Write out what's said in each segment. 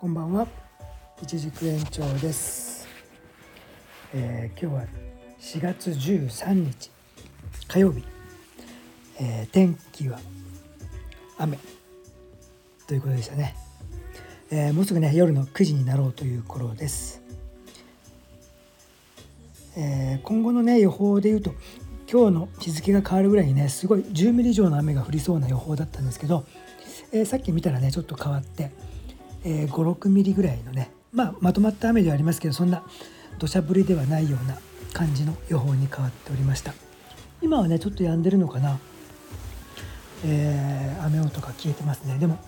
こんばんは。一軸延長です、えー今日は4月13日火曜日、えー天気は雨。ということでしたね、えーもうすぐね夜の9時になろうという頃です、えー今後のね予報で言うと今日の日付が変わるぐらいにねすごい10ミリ以上の雨が降りそうな予報だったんですけど、えーさっき見たらねちょっと変わって、えー56ミリぐらいのね、まあ、まとまった雨ではありますけどそんな土砂降りではないような感じの予報に変わっておりました。今はねちょっと止んでるのかな、えー雨音が消えてますね。でも、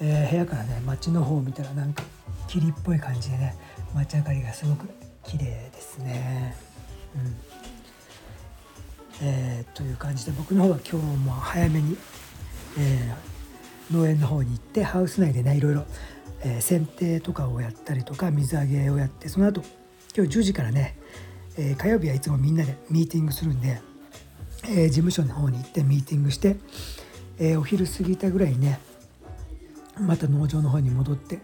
えー部屋からね街の方を見たらなんか霧っぽい感じでね街明かりがすごく綺麗ですね。うん。えーという感じで僕の方は今日も早めに、えー農園の方に行ってハウス内でねいろいろ、えー剪定とかをやったりとか水揚げをやってその後今日10時からね、えー火曜日はいつもみんなでミーティングするんで、え事務所の方に行ってミーティングして、えお昼過ぎたぐらいにねまた農場の方に戻って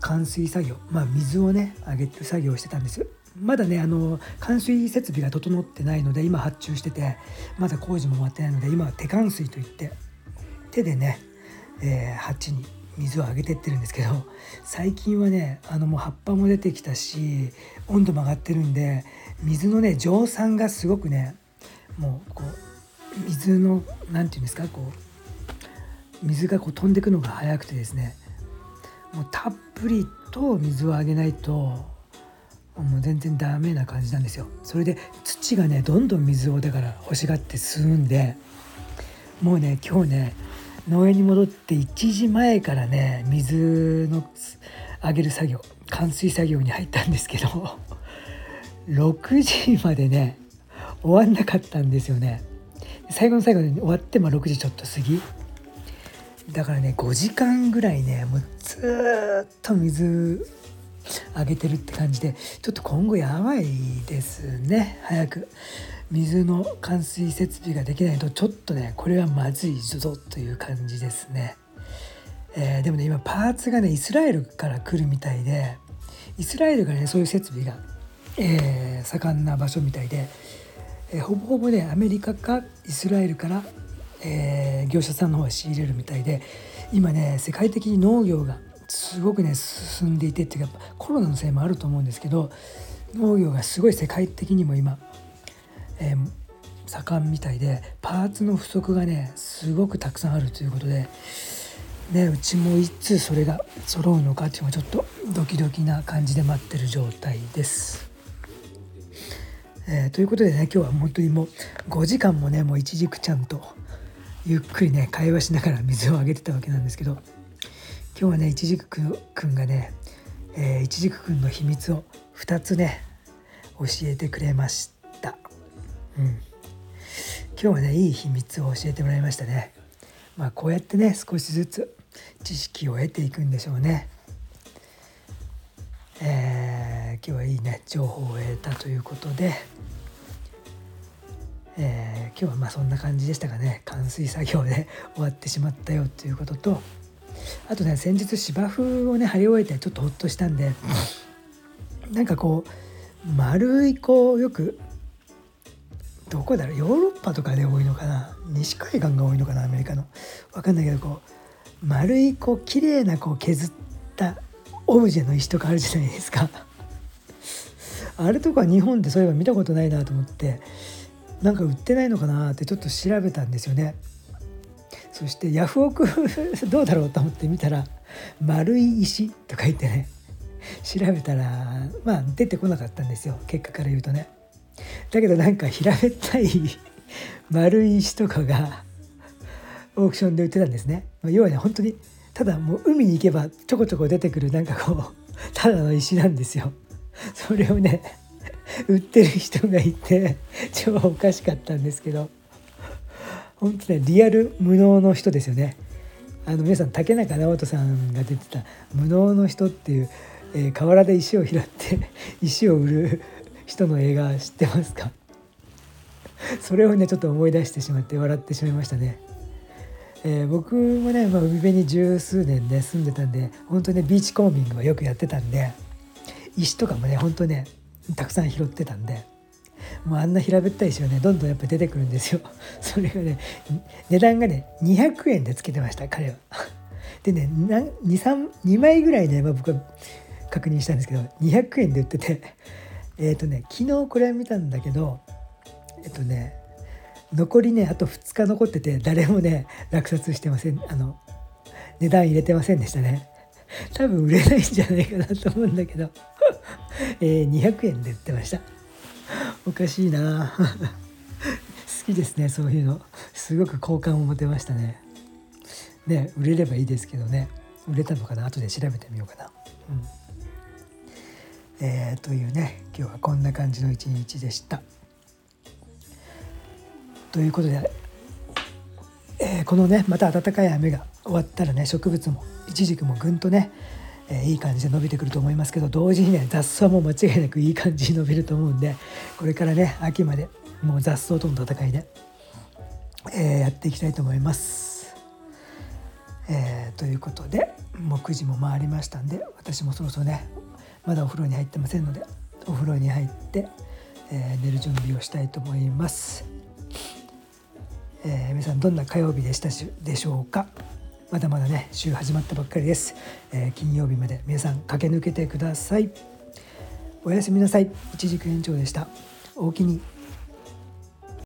冠水作業まあ水をね上げて作業してたんです。よまだねあの冠水設備が整ってないので今発注しててまだ工事も終わってないので今は手冠水といって手でね、えー鉢に水をあげてってるんですけど最近はねあのもう葉っぱも出てきたし温度も上がってるんで水のね蒸散がすごくねもうこう水のなんていうんですかこう水がこう飛んでくのが早くてですねもうたっぷりと水をあげないともう全然ダメな感じなんですよ。それで土がねどんどん水をだから欲しがって吸うんでもうね今日ね農園に戻って1時前からね水のあげる作業冠水作業に入ったんですけど 6時までね終わんなかったんですよね。最後の最後で終わって、まあ、6時ちょっと過ぎ。だからね5時間ぐらいねもうずっと水あげてるって感じでちょっと今後やばいですね早く。水の冠水設備ができないとちょっとねこれはまずいぞという感じですね、えーでもね今パーツがねイスラエルから来るみたいでイスラエルがねそういう設備が、えー盛んな場所みたいで、えーほぼほぼねアメリカかイスラエルから、え業者さんの方が仕入れるみたいで今ね世界的に農業がすごくね進んでいてっていうかコロナのせいもあると思うんですけど農業がすごい世界的にも今、えー盛んみたいでパーツの不足がねすごくたくさんあるということで、ね、うちもいつそれが揃うのかっていうのはちょっとドキドキな感じで待ってる状態です。えーということでね今日は本当にもう5時間もねもう一軸ちゃんとゆっくりね会話しながら水をあげてたわけなんですけど今日はね一軸くくんがね、えー、一軸くんの秘密を2つね教えてくれました。うん。今日はねいい秘密を教えてもらいましたね。まあこうやってね少しずつ知識を得ていくんでしょうね。えー今日はいいね情報を得たということで、えー今日はまあそんな感じでしたかね。冠水作業で 終わってしまったよということと。あとね先日芝生をね張り終えてちょっとほっとしたんで。なんかこう丸いこうよくどこだろう？ヨーロッパとかで多いのかな？西海岸が多いのかな？アメリカの。わかんないけどこう丸いこう綺麗なこう削ったオブジェの石とかあるじゃないですか。あれとか日本でそういえば見たことないなと思ってなんか売ってないのかなってちょっと調べたんですよね。そしてヤフオク どうだろうと思って見たら「丸い石」とか言ってね調べたらまあ出てこなかったんですよ。結果から言うとね。だけどなんか平べったい 丸い石とかがオークションで売ってたんですね。まあ要はね本当にただもう海に行けばちょこちょこ出てくるなんかこう ただの石なんですよ。それをね売ってる人がいて超おかしかったんですけど。本当ねリアル無能の人ですよね。あの皆さん竹中直人さんが出てた「無能の人」っていう、えー河原で石を拾って 石を売る人の映画知ってますか？それをねちょっと思い出してしまって笑ってしまいましたね、えー、僕もね、まあ、海辺に十数年ね住んでたんで本当ねビーチコーミングはよくやってたんで石とかもね本当ねたくさん拾ってたんでもうあんな平べったい石はねどんどんやっぱ出てくるんですよ。それがね値段がね200円でつけてました彼は。でね23 2枚ぐらいね、まあ、僕は確認したんですけど200円で売っててえっ、ー、とね昨日これ見たんだけどえっとね残りねあと2日残ってて誰もね落札してませんあの値段入れてませんでしたね。多分売れないんじゃないかなと思うんだけど。えー、200円で売ってました。おかしいな。好きですねそういうの。すごく好感を持てましたね。ね売れればいいですけどね。売れたのかな？後で調べてみようかな。うん。えー、というね今日はこんな感じの一日でした。ということで、えー、このねまた暖かい雨が終わったらね植物もイチジクもぐんとね、えー、いい感じで伸びてくると思いますけど同時にね雑草も間違いなくいい感じに伸びると思うんでこれからね秋までもう雑草との戦いで、えー、やっていきたいと思います。えー、ということでもう9時も回りましたんで私もそろそろねまだお風呂に入ってませんのでお風呂に入って、えー、寝る準備をしたいと思います。えー、皆さんどんな火曜日でしたでしょうか。まだまだね週始まったばっかりです、えー、金曜日まで皆さん駆け抜けてください。おやすみなさい。一軸延長でした。おおきに。